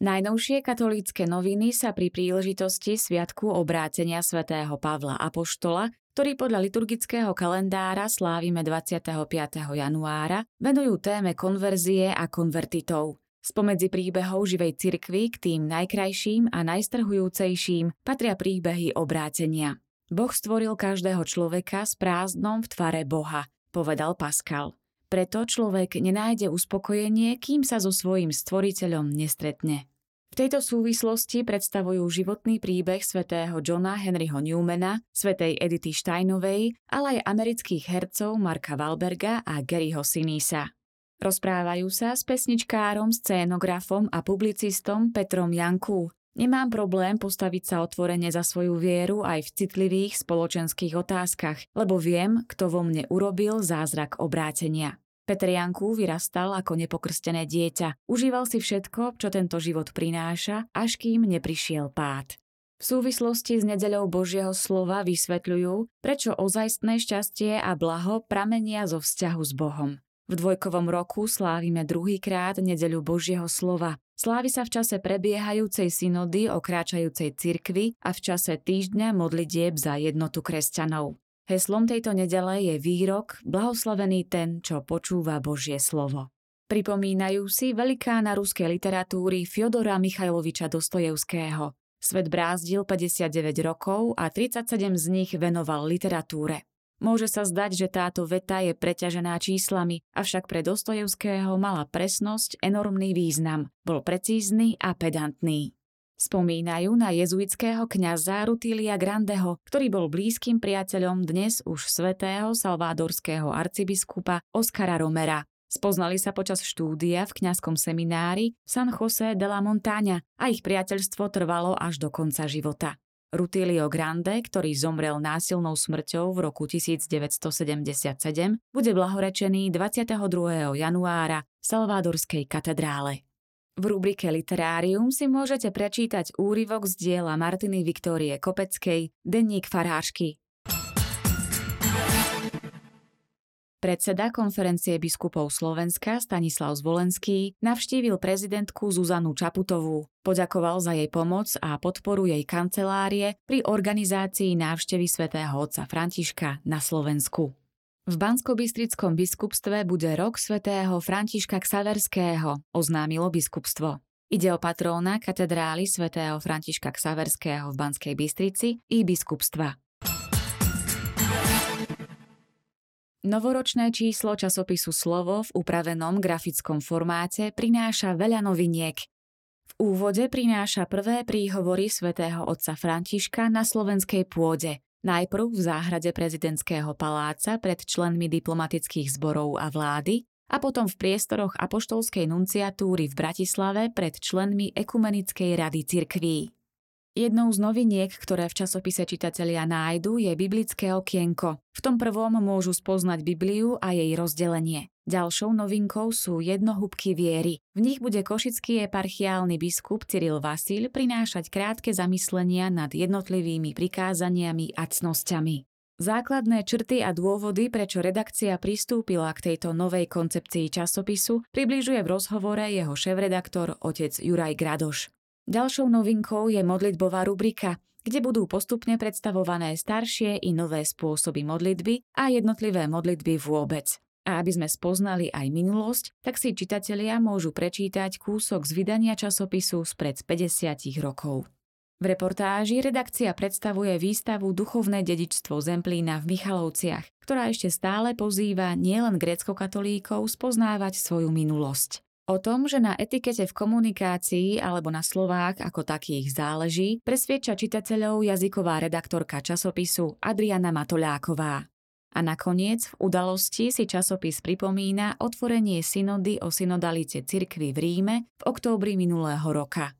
Najnovšie katolícke noviny sa pri príležitosti Sviatku obrátenia svätého Pavla Apoštola, ktorý podľa liturgického kalendára slávime 25. januára, venujú téme konverzie a konvertitov. Spomedzi príbehov živej cirkvy k tým najkrajším a najstrhujúcejším patria príbehy obrátenia. Boh stvoril každého človeka s prázdnom v tvare Boha, povedal Pascal. Preto človek nenájde uspokojenie, kým sa so svojím stvoriteľom nestretne. Tejto súvislosti predstavujú životný príbeh svätého Johna Henryho Newmana, svätej Edity Steinovej, ale aj amerických hercov Marka Valberga a Garyho Sinisa. Rozprávajú sa s pesničkárom, scénografom a publicistom Petrom Janku. Nemám problém postaviť sa otvorene za svoju vieru aj v citlivých spoločenských otázkach, lebo viem, kto vo mne urobil zázrak obrátenia. Peter Janku vyrastal ako nepokrstené dieťa. Užíval si všetko, čo tento život prináša, až kým neprišiel pád. V súvislosti s nedeľou Božieho slova vysvetľujú, prečo ozajstné šťastie a blaho pramenia zo vzťahu s Bohom. V dvojkovom roku slávime druhýkrát nedeľu Božieho slova. Slávi sa v čase prebiehajúcej synody o kráčajúcej cirkvi a v čase týždňa modlitieb za jednotu kresťanov. Heslom tejto nedele je výrok Blahoslavený ten, čo počúva Božie slovo. Pripomínajú si velikána ruskej literatúry Fyodora Michajloviča Dostojevského. Svet brázdil 59 rokov a 37 z nich venoval literatúre. Môže sa zdať, že táto veta je preťažená číslami, avšak pre Dostojevského mala presnosť enormný význam. Bol precízny a pedantný. Spomínajú na jezuitského kňaza Rutília Grandeho, ktorý bol blízkym priateľom dnes už svetého salvádorského arcibiskupa Oskara Romera. Spoznali sa počas štúdia v kňazskom seminári San José de la Montaña a ich priateľstvo trvalo až do konca života. Rutilio Grande, ktorý zomrel násilnou smrťou v roku 1977, bude blahorečený 22. januára v Salvádorskej katedrále. V rubrike Literárium si môžete prečítať úryvok z diela Martiny Viktórie Kopeckej Denník farášky. Predseda konferencie biskupov Slovenska Stanislav Zvolenský navštívil prezidentku Zuzanu Čaputovú, poďakoval za jej pomoc a podporu jej kancelárie pri organizácii návštevy svätého otca Františka na Slovensku. V Banskobystrickom biskupstve bude rok svätého Františka Ksaverského, oznámilo biskupstvo. Ide o patróna katedrály svätého Františka Ksaverského v Banskej Bystrici i biskupstva. Novoročné číslo časopisu Slovo v upravenom grafickom formáte prináša veľa noviniek. V úvode prináša prvé príhovory svätého otca Františka na slovenskej pôde – Najprv v záhrade prezidentského paláca pred členmi diplomatických zborov a vlády a potom v priestoroch apoštolskej nunciatúry v Bratislave pred členmi Ekumenickej rady cirkví. Jednou z noviniek, ktoré v časopise čitatelia nájdu, je biblické okienko. V tom prvom môžu spoznať Bibliu a jej rozdelenie. Ďalšou novinkou sú jednohúbky viery. V nich bude košický eparchiálny biskup Cyril Vasil prinášať krátke zamyslenia nad jednotlivými prikázaniami a cnosťami. Základné črty a dôvody, prečo redakcia pristúpila k tejto novej koncepcii časopisu, približuje v rozhovore jeho šéf-redaktor otec Juraj Gradoš. Ďalšou novinkou je modlitbová rubrika, kde budú postupne predstavované staršie i nové spôsoby modlitby a jednotlivé modlitby vôbec. A aby sme spoznali aj minulosť, tak si čitatelia môžu prečítať kúsok z vydania časopisu spred 50 rokov. V reportáži redakcia predstavuje výstavu Duchovné dedičstvo Zemplína v Michalovciach, ktorá ešte stále pozýva nielen grécko-katolíkov spoznávať svoju minulosť. O tom, že na etikete v komunikácii alebo na slovách ako takých záleží, presvieča čitateľov jazyková redaktorka časopisu Adriana Matoľáková. A nakoniec v udalosti si časopis pripomína otvorenie synody o synodalite cirkvy v Ríme v októbri minulého roka.